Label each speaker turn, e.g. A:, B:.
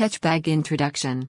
A: Techbag Introduction.